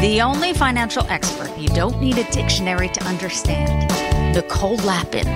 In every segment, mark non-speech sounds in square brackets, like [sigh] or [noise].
The only financial expert you don't need a dictionary to understand. Nicole Lapin.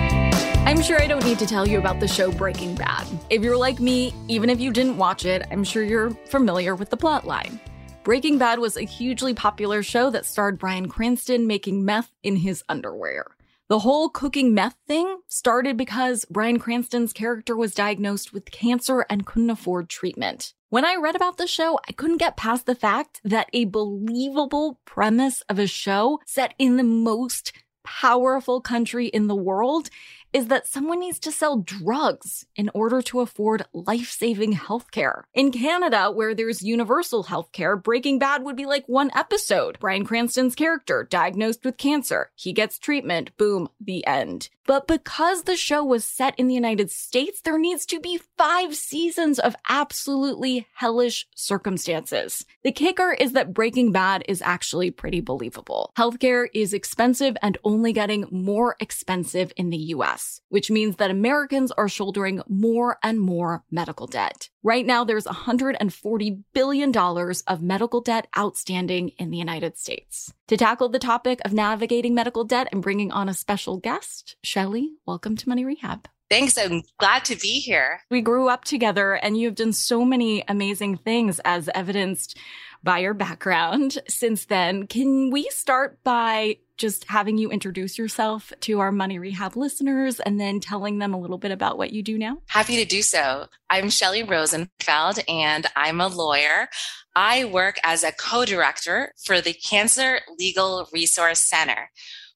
I'm sure I don't need to tell you about the show Breaking Bad. If you're like me, even if you didn't watch it, I'm sure you're familiar with the plotline. Breaking Bad was a hugely popular show that starred Bryan Cranston making meth in his underwear. The whole cooking meth thing started because Bryan Cranston's character was diagnosed with cancer and couldn't afford treatment. When I read about the show, I couldn't get past the fact that a believable premise of a show set in the most powerful country in the world is that someone needs to sell drugs in order to afford life saving healthcare. In Canada, where there's universal healthcare, Breaking Bad would be like one episode. Bryan Cranston's character diagnosed with cancer. He gets treatment. Boom, the end. But because the show was set in the United States, there needs to be five seasons of absolutely hellish circumstances. The kicker is that Breaking Bad is actually pretty believable. Healthcare is expensive and only getting more expensive in the US, which means that Americans are shouldering more and more medical debt. Right now, there's $140 billion of medical debt outstanding in the United States. To tackle the topic of navigating medical debt and bringing on a special guest, Shelly, welcome to Money Rehab. Thanks. I'm glad to be here. We grew up together and you've done so many amazing things as evidenced by your background since then. Can we start by just having you introduce yourself to our Money Rehab listeners and then telling them a little bit about what you do now? Happy to do so. I'm Shelly Rosenfeld and I'm a lawyer. I work as a co director for the Cancer Legal Resource Center.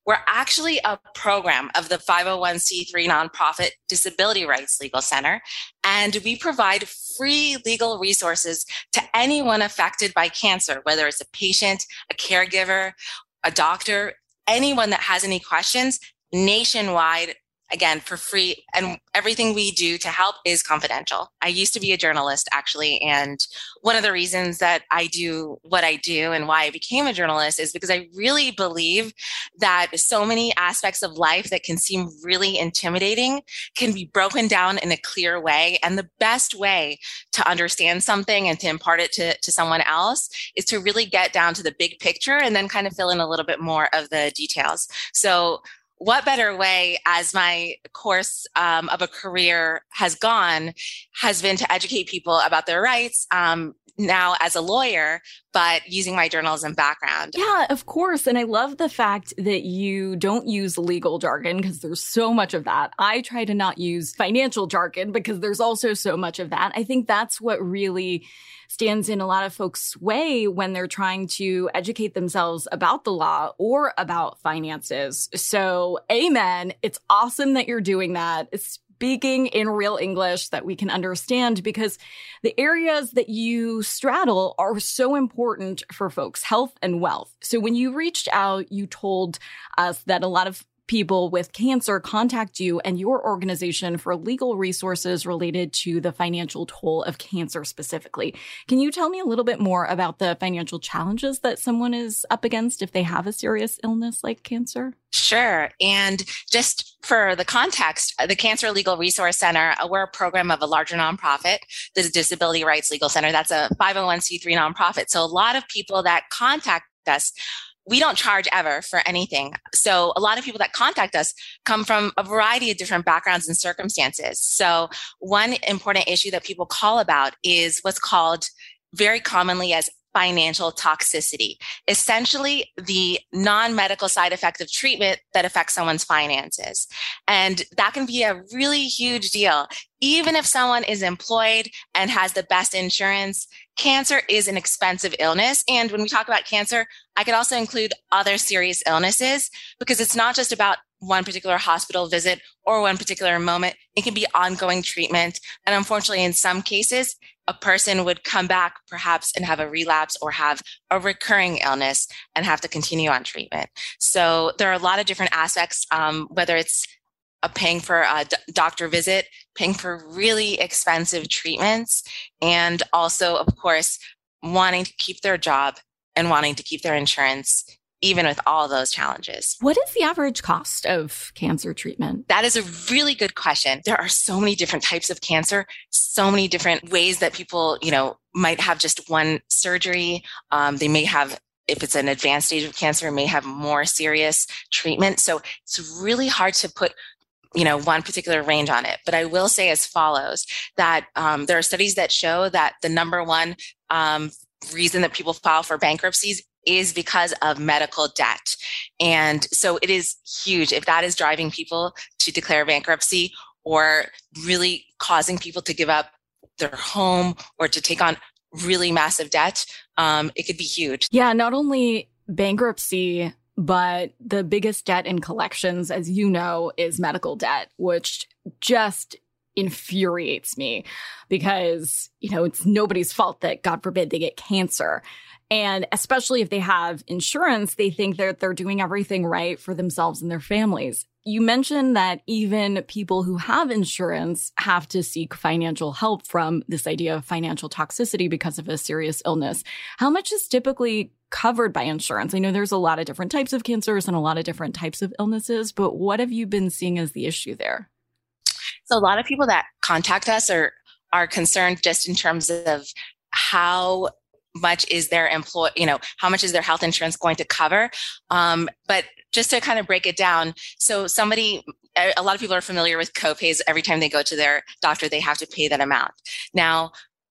We're actually a program of the 501c3 nonprofit Disability Rights Legal Center, and we provide free legal resources to anyone affected by cancer, whether it's a patient, a caregiver, a doctor, anyone that has any questions nationwide again for free and everything we do to help is confidential. I used to be a journalist actually and one of the reasons that i do what i do and why i became a journalist is because i really believe that so many aspects of life that can seem really intimidating can be broken down in a clear way. And the best way to understand something and to impart it to, to someone else is to really get down to the big picture and then kind of fill in a little bit more of the details. So what better way as my course um, of a career has gone has been to educate people about their rights um, now as a lawyer but using my journalism background Yeah, of course. And I love the fact that you don't use legal jargon because there's so much of that. I try to not use financial jargon because there's also so much of that. I think that's what really stands in a lot of folks' way when they're trying to educate themselves about the law or about finances. So, amen. It's awesome that you're doing that. It's speaking in real English that we can understand because the areas that you straddle are so important for folks, health and wealth. So when you reached out, you told us that a lot of people with cancer contact you and your organization for legal resources related to the financial toll of cancer specifically. Can you tell me a little bit more about the financial challenges that someone is up against if they have a serious illness like cancer? Sure. And just for the context, the Cancer Legal Resource Center, uh, we're a program of a larger nonprofit, the Disability Rights Legal Center. That's a 501c3 nonprofit. So a lot of people that contact us we don't charge ever for anything. So a lot of people that contact us come from a variety of different backgrounds and circumstances. So one important issue that people call about is what's called very commonly as financial toxicity, essentially the non medical side effect of treatment that affects someone's finances. And that can be a really huge deal. Even if someone is employed and has the best insurance, cancer is an expensive illness. And when we talk about cancer, I could also include other serious illnesses because it's not just about one particular hospital visit or one particular moment. It can be ongoing treatment. And unfortunately, in some cases, a person would come back perhaps and have a relapse or have a recurring illness and have to continue on treatment. So there are a lot of different aspects, um, whether it's a paying for a doctor visit, paying for really expensive treatments, and also, of course, wanting to keep their job and wanting to keep their insurance even with all those challenges. What is the average cost of cancer treatment? That is a really good question. There are so many different types of cancer, so many different ways that people, you know, might have just one surgery. Um, they may have if it's an advanced stage of cancer, may have more serious treatment. So it's really hard to put you know one particular range on it but i will say as follows that um, there are studies that show that the number one um, reason that people file for bankruptcies is because of medical debt. And so it is huge if that is driving people to declare bankruptcy or really causing people to give up their home or to take on really massive debt, um, it could be huge. Yeah, not only bankruptcy, but the biggest debt in collections, as you know, is medical debt, which just infuriates me because, you know, it's nobody's fault that, God forbid, they get cancer. And especially if they have insurance, they think that they're doing everything right for themselves and their families. You mentioned that even people who have insurance have to seek financial help from this idea of financial toxicity because of a serious illness. How much is typically covered by insurance? I know there's a lot of different types of cancers and a lot of different types of illnesses, but what have you been seeing as the issue there? So a lot of people that contact us are are concerned just in terms of how much is their employ you know how much is their health insurance going to cover? Um, but just to kind of break it down so somebody a lot of people are familiar with copays every time they go to their doctor they have to pay that amount. Now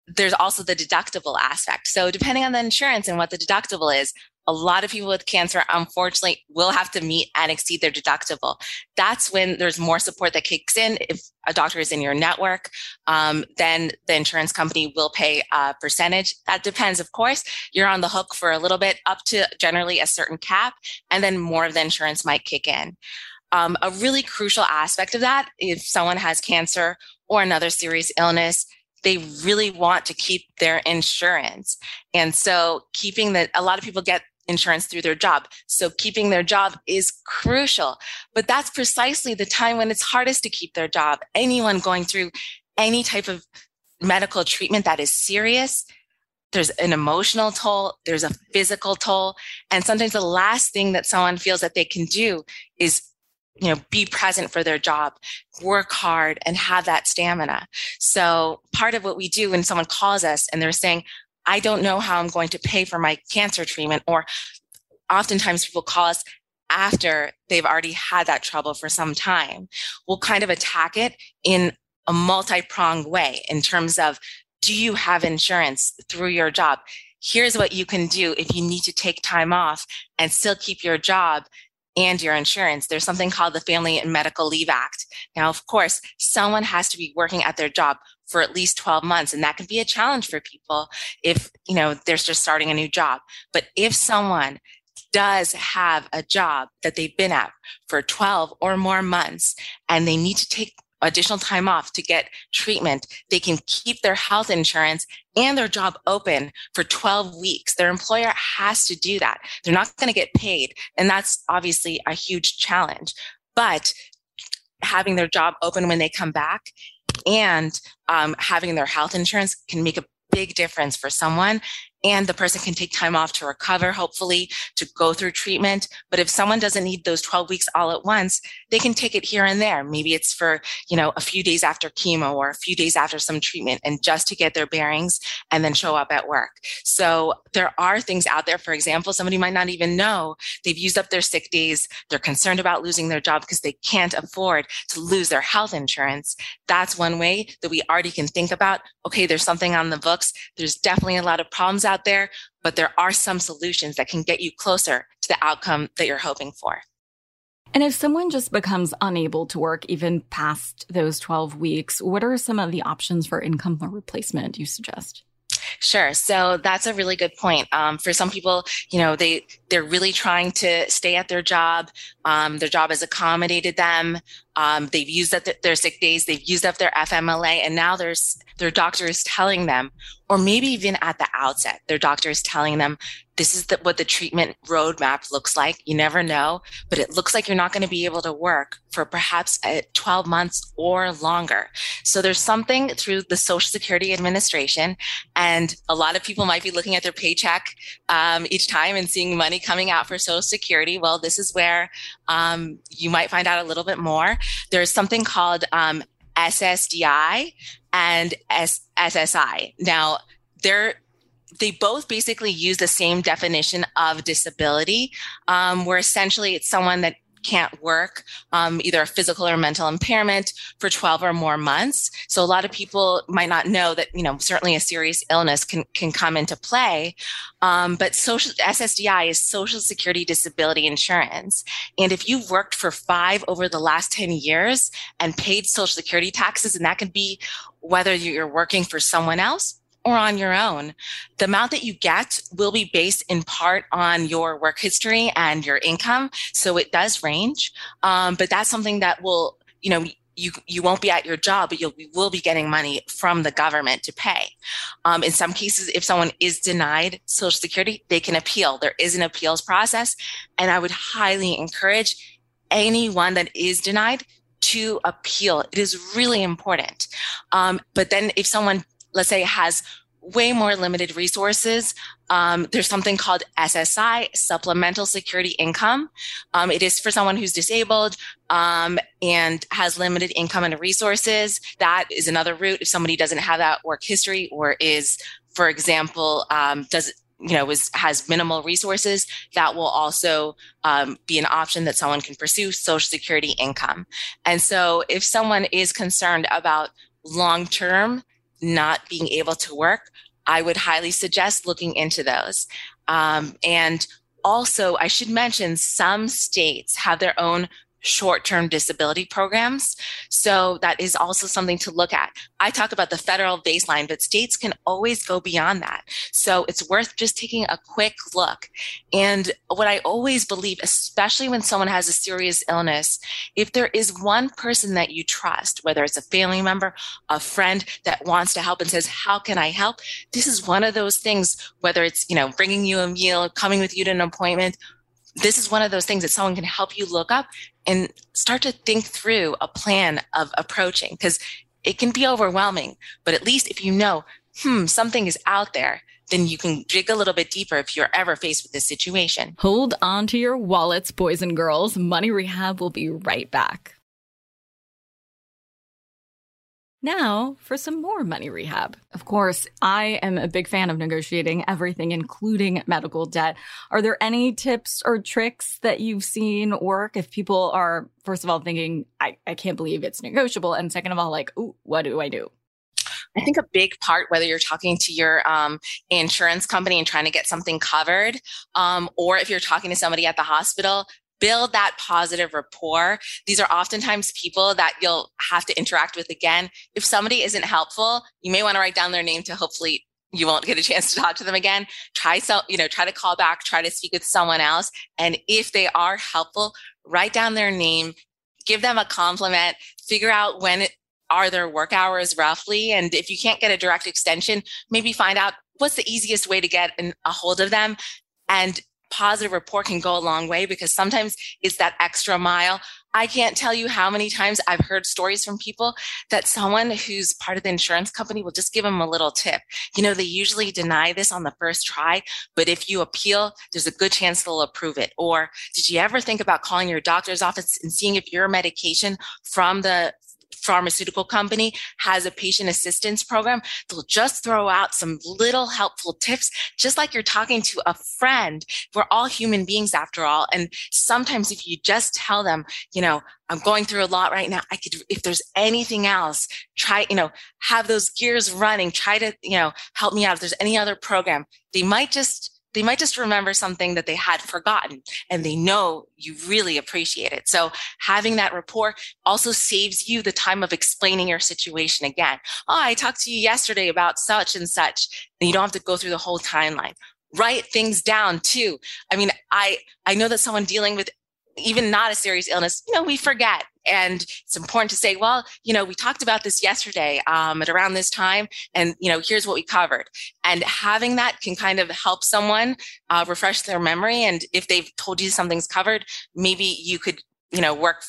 there's also the deductible aspect. So depending on the insurance and what the deductible is a lot of people with cancer unfortunately will have to meet and exceed their deductible. That's when there's more support that kicks in. If a doctor is in your network um, then the insurance company will pay a percentage. That depends of course. You're on the hook for a little bit up to generally a certain cap and then more of the insurance might kick in. Um, a really crucial aspect of that if someone has cancer or another serious illness they really want to keep their insurance. And so keeping that, a lot of people get insurance through their job. So keeping their job is crucial. But that's precisely the time when it's hardest to keep their job. Anyone going through any type of medical treatment that is serious, there's an emotional toll, there's a physical toll. And sometimes the last thing that someone feels that they can do is you know be present for their job work hard and have that stamina so part of what we do when someone calls us and they're saying I don't know how I'm going to pay for my cancer treatment. Or oftentimes people call us after they've already had that trouble for some time. We'll kind of attack it in a multi pronged way in terms of do you have insurance through your job? Here's what you can do if you need to take time off and still keep your job and your insurance. There's something called the Family and Medical Leave Act. Now, of course, someone has to be working at their job for at least 12 months. And that can be a challenge for people if, you know, they're just starting a new job. But if someone does have a job that they've been at for 12 or more months and they need to take additional time off to get treatment, they can keep their health insurance and their job open for 12 weeks. Their employer has to do that. They're not going to get paid. And that's obviously a huge challenge. But having their job open when they come back and um, having their health insurance can make a big difference for someone and the person can take time off to recover, hopefully to go through treatment. But if someone doesn't need those 12 weeks all at once, they can take it here and there. Maybe it's for, you know, a few days after chemo or a few days after some treatment and just to get their bearings and then show up at work. So there are things out there. For example, somebody might not even know they've used up their sick days. They're concerned about losing their job because they can't afford to lose their health insurance. That's one way that we already can think about. Okay, there's something on the books. There's definitely a lot of problems out there, but there are some solutions that can get you closer to the outcome that you're hoping for. And if someone just becomes unable to work even past those 12 weeks, what are some of the options for income replacement you suggest? Sure. So that's a really good point. Um, for some people, you know, they they're really trying to stay at their job. Um, their job has accommodated them. Um, they've used up their sick days. They've used up their FMLA, and now there's their doctor is telling them, or maybe even at the outset, their doctor is telling them, this is the, what the treatment roadmap looks like. You never know, but it looks like you're not going to be able to work for perhaps uh, 12 months or longer. So there's something through the Social Security Administration, and a lot of people might be looking at their paycheck um, each time and seeing money coming out for Social Security. Well, this is where um, you might find out a little bit more. There's something called um, SSDI and S- SSI. Now, they're they both basically use the same definition of disability, um, where essentially it's someone that can't work, um, either a physical or mental impairment for 12 or more months. So a lot of people might not know that, you know, certainly a serious illness can, can come into play. Um, but social SSDI is social security disability insurance. And if you've worked for five over the last 10 years and paid social security taxes, and that can be whether you're working for someone else or on your own, the amount that you get will be based in part on your work history and your income. So it does range, um, but that's something that will, you know, you you won't be at your job, but you'll you will be getting money from the government to pay. Um, in some cases, if someone is denied Social Security, they can appeal. There is an appeals process, and I would highly encourage anyone that is denied to appeal. It is really important. Um, but then, if someone let's say has way more limited resources. Um, there's something called SSI, Supplemental Security Income. Um, it is for someone who's disabled um, and has limited income and resources. That is another route. If somebody doesn't have that work history or is, for example, um, does you know is, has minimal resources, that will also um, be an option that someone can pursue. Social Security income, and so if someone is concerned about long term not being able to work, I would highly suggest looking into those. Um, and also, I should mention some states have their own short term disability programs. So that is also something to look at. I talk about the federal baseline, but states can always go beyond that. So it's worth just taking a quick look. And what I always believe, especially when someone has a serious illness, if there is one person that you trust, whether it's a family member, a friend that wants to help and says, how can I help? This is one of those things, whether it's, you know, bringing you a meal, coming with you to an appointment, this is one of those things that someone can help you look up and start to think through a plan of approaching because it can be overwhelming. But at least if you know, hmm, something is out there, then you can dig a little bit deeper if you're ever faced with this situation. Hold on to your wallets, boys and girls. Money Rehab will be right back. Now for some more money rehab. Of course, I am a big fan of negotiating everything, including medical debt. Are there any tips or tricks that you've seen work if people are, first of all, thinking, I, I can't believe it's negotiable? And second of all, like, ooh, what do I do? I think a big part, whether you're talking to your um, insurance company and trying to get something covered, um, or if you're talking to somebody at the hospital, build that positive rapport. These are oftentimes people that you'll have to interact with again. If somebody isn't helpful, you may want to write down their name to hopefully you won't get a chance to talk to them again. Try so, you know, try to call back, try to speak with someone else. And if they are helpful, write down their name, give them a compliment, figure out when it, are their work hours roughly. And if you can't get a direct extension, maybe find out what's the easiest way to get a hold of them and positive rapport can go a long way because sometimes it's that extra mile. I can't tell you how many times I've heard stories from people that someone who's part of the insurance company will just give them a little tip. You know, they usually deny this on the first try, but if you appeal, there's a good chance they'll approve it. Or did you ever think about calling your doctor's office and seeing if your medication from the pharmaceutical company has a patient assistance program, they'll just throw out some little helpful tips, just like you're talking to a friend. We're all human beings after all. And sometimes if you just tell them, you know, I'm going through a lot right now. I could, if there's anything else, try, you know, have those gears running, try to, you know, help me out. If there's any other program, they might just they might just remember something that they had forgotten and they know you really appreciate it. So having that rapport also saves you the time of explaining your situation again. Oh, I talked to you yesterday about such and such. And you don't have to go through the whole timeline. Write things down too. I mean, I, I know that someone dealing with even not a serious illness, you know, we forget. And it's important to say, well, you know, we talked about this yesterday um, at around this time, and you know, here's what we covered. And having that can kind of help someone uh, refresh their memory. And if they've told you something's covered, maybe you could, you know, work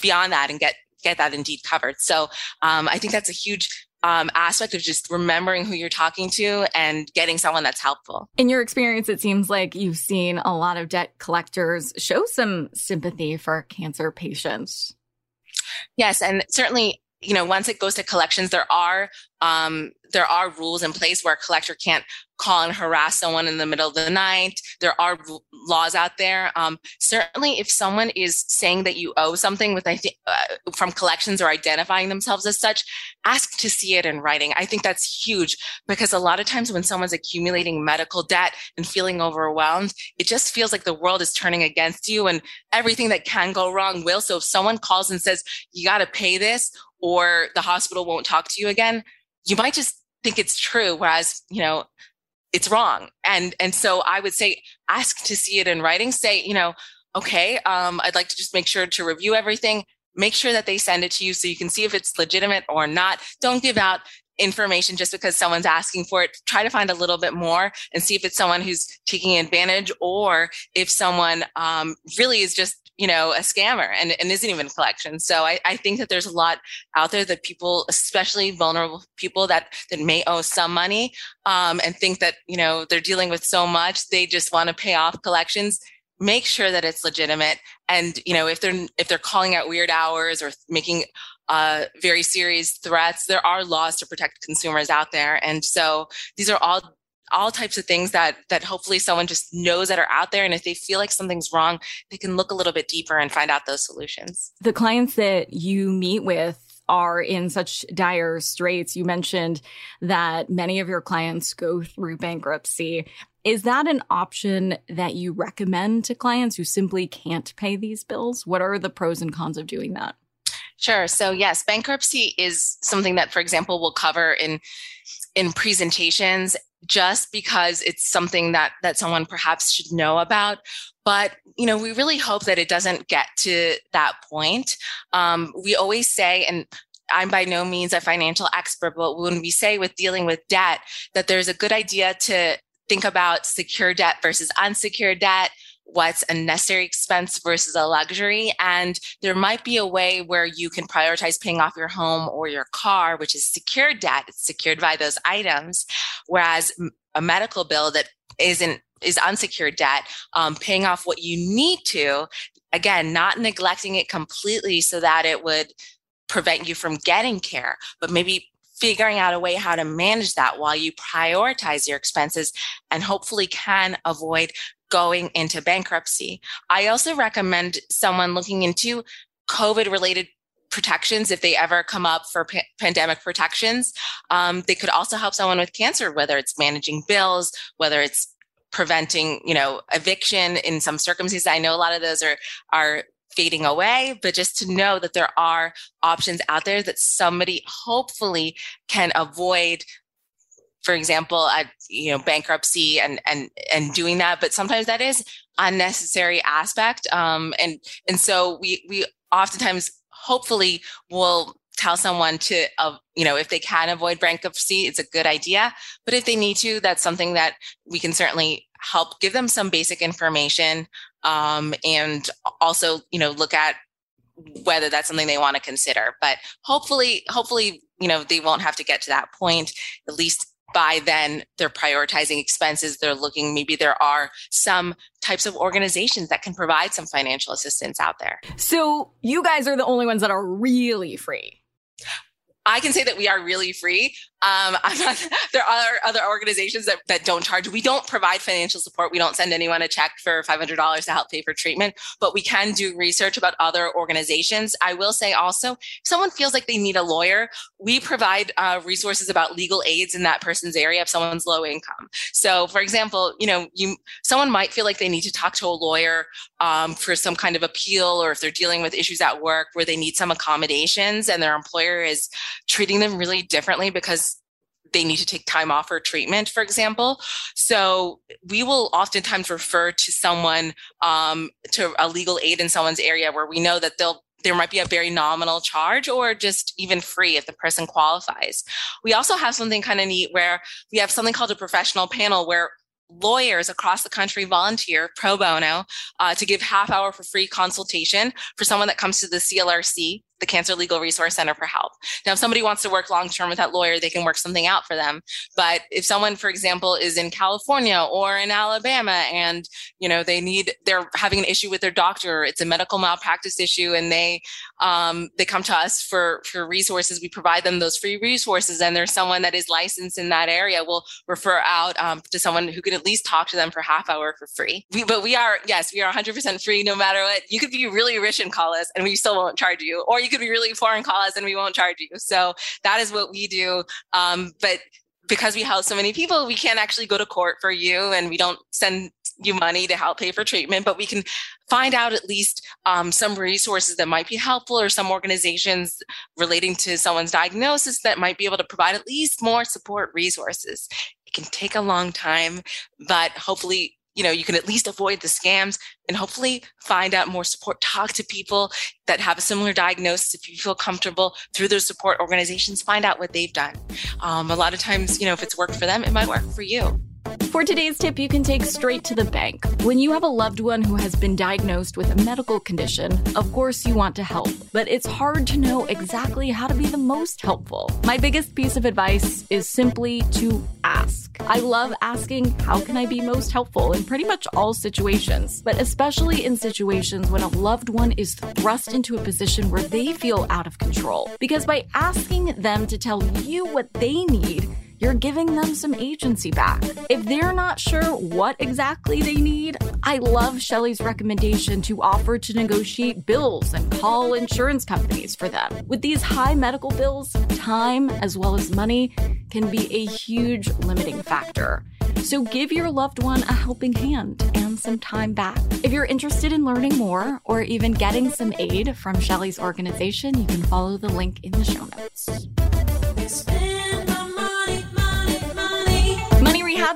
beyond that and get get that indeed covered. So um, I think that's a huge um, aspect of just remembering who you're talking to and getting someone that's helpful. In your experience, it seems like you've seen a lot of debt collectors show some sympathy for cancer patients. Yes, and certainly, you know, once it goes to collections, there are um, there are rules in place where a collector can't call and harass someone in the middle of the night. There are laws out there. Um, certainly, if someone is saying that you owe something with, I think, uh, from collections or identifying themselves as such, ask to see it in writing. I think that's huge because a lot of times when someone's accumulating medical debt and feeling overwhelmed, it just feels like the world is turning against you and everything that can go wrong will. So if someone calls and says, you got to pay this or the hospital won't talk to you again, you might just think it's true. Whereas, you know, it's wrong. And and so I would say ask to see it in writing. Say, you know, okay, um, I'd like to just make sure to review everything. Make sure that they send it to you so you can see if it's legitimate or not. Don't give out information just because someone's asking for it. Try to find a little bit more and see if it's someone who's taking advantage or if someone um, really is just you know, a scammer and, and isn't even a collection. So I, I think that there's a lot out there that people, especially vulnerable people that, that may owe some money um, and think that, you know, they're dealing with so much, they just want to pay off collections make sure that it's legitimate and you know if they're if they're calling out weird hours or making uh, very serious threats. There are laws to protect consumers out there. And so these are all all types of things that that hopefully someone just knows that are out there. And if they feel like something's wrong they can look a little bit deeper and find out those solutions. The clients that you meet with are in such dire straits. You mentioned that many of your clients go through bankruptcy. Is that an option that you recommend to clients who simply can't pay these bills? What are the pros and cons of doing that Sure. So yes, bankruptcy is something that, for example, we'll cover in in presentations just because it's something that that someone perhaps should know about but you know we really hope that it doesn't get to that point um, we always say and i'm by no means a financial expert but when we say with dealing with debt that there's a good idea to think about secure debt versus unsecured debt what's a necessary expense versus a luxury. And there might be a way where you can prioritize paying off your home or your car, which is secured debt. It's secured by those items. Whereas a medical bill that isn't is unsecured debt, um, paying off what you need to, again, not neglecting it completely so that it would prevent you from getting care, but maybe figuring out a way how to manage that while you prioritize your expenses and hopefully can avoid going into bankruptcy. I also recommend someone looking into COVID related protections if they ever come up for pa- pandemic protections. Um, they could also help someone with cancer, whether it's managing bills, whether it's preventing, you know, eviction in some circumstances. I know a lot of those are are fading away, but just to know that there are options out there that somebody hopefully can avoid for example, at you know bankruptcy and and and doing that. But sometimes that is unnecessary aspect, um, and and so we we oftentimes hopefully will tell someone to uh, you know if they can avoid bankruptcy it's a good idea but if they need to that's something that we can certainly help give them some basic information um, and also you know look at whether that's something they want to consider. But hopefully, hopefully, you know, they won't have to get to that point. At least by then they're prioritizing expenses. They're looking, maybe there are some types of organizations that can provide some financial assistance out there. So you guys are the only ones that are really free. I can say that we are really free. Um, not, [laughs] there are other organizations that, that don't charge. We don't provide financial support. We don't send anyone a check for $500 to help pay for treatment, but we can do research about other organizations. I will say also, if someone feels like they need a lawyer, we provide uh, resources about legal aids in that person's area if someone's low income. So, for example, you know, you someone might feel like they need to talk to a lawyer um, for some kind of appeal, or if they're dealing with issues at work where they need some accommodations, and their employer is treating them really differently because they need to take time off for treatment, for example. So we will oftentimes refer to someone um, to a legal aid in someone's area where we know that they'll there might be a very nominal charge or just even free if the person qualifies. We also have something kind of neat where we have something called a professional panel where lawyers across the country volunteer pro bono uh, to give half hour for free consultation for someone that comes to the CLRC the Cancer Legal Resource Center for help. Now, if somebody wants to work long term with that lawyer, they can work something out for them. But if someone, for example, is in California or in Alabama and you know they need they're having an issue with their doctor, it's a medical malpractice issue, and they um, they come to us for for resources. We provide them those free resources, and there's someone that is licensed in that area. We'll refer out um, to someone who can at least talk to them for half hour for free. We, but we are yes, we are 100% free no matter what. You could be really rich and call us, and we still won't charge you, or you could be really call us and we won't charge you. So that is what we do. Um, but because we house so many people, we can't actually go to court for you and we don't send you money to help pay for treatment, but we can find out at least um, some resources that might be helpful or some organizations relating to someone's diagnosis that might be able to provide at least more support resources. It can take a long time, but hopefully you know you can at least avoid the scams and hopefully find out more support talk to people that have a similar diagnosis if you feel comfortable through those support organizations find out what they've done. Um, a lot of times you know if it's worked for them it might work for you for today's tip, you can take straight to the bank. When you have a loved one who has been diagnosed with a medical condition, of course you want to help, but it's hard to know exactly how to be the most helpful. My biggest piece of advice is simply to ask. I love asking, how can I be most helpful in pretty much all situations, but especially in situations when a loved one is thrust into a position where they feel out of control. Because by asking them to tell you what they need, you're giving them some agency back. If they're not sure what exactly they need, I love Shelly's recommendation to offer to negotiate bills and call insurance companies for them. With these high medical bills, time as well as money can be a huge limiting factor. So give your loved one a helping hand and some time back. If you're interested in learning more or even getting some aid from Shelly's organization, you can follow the link in the show notes.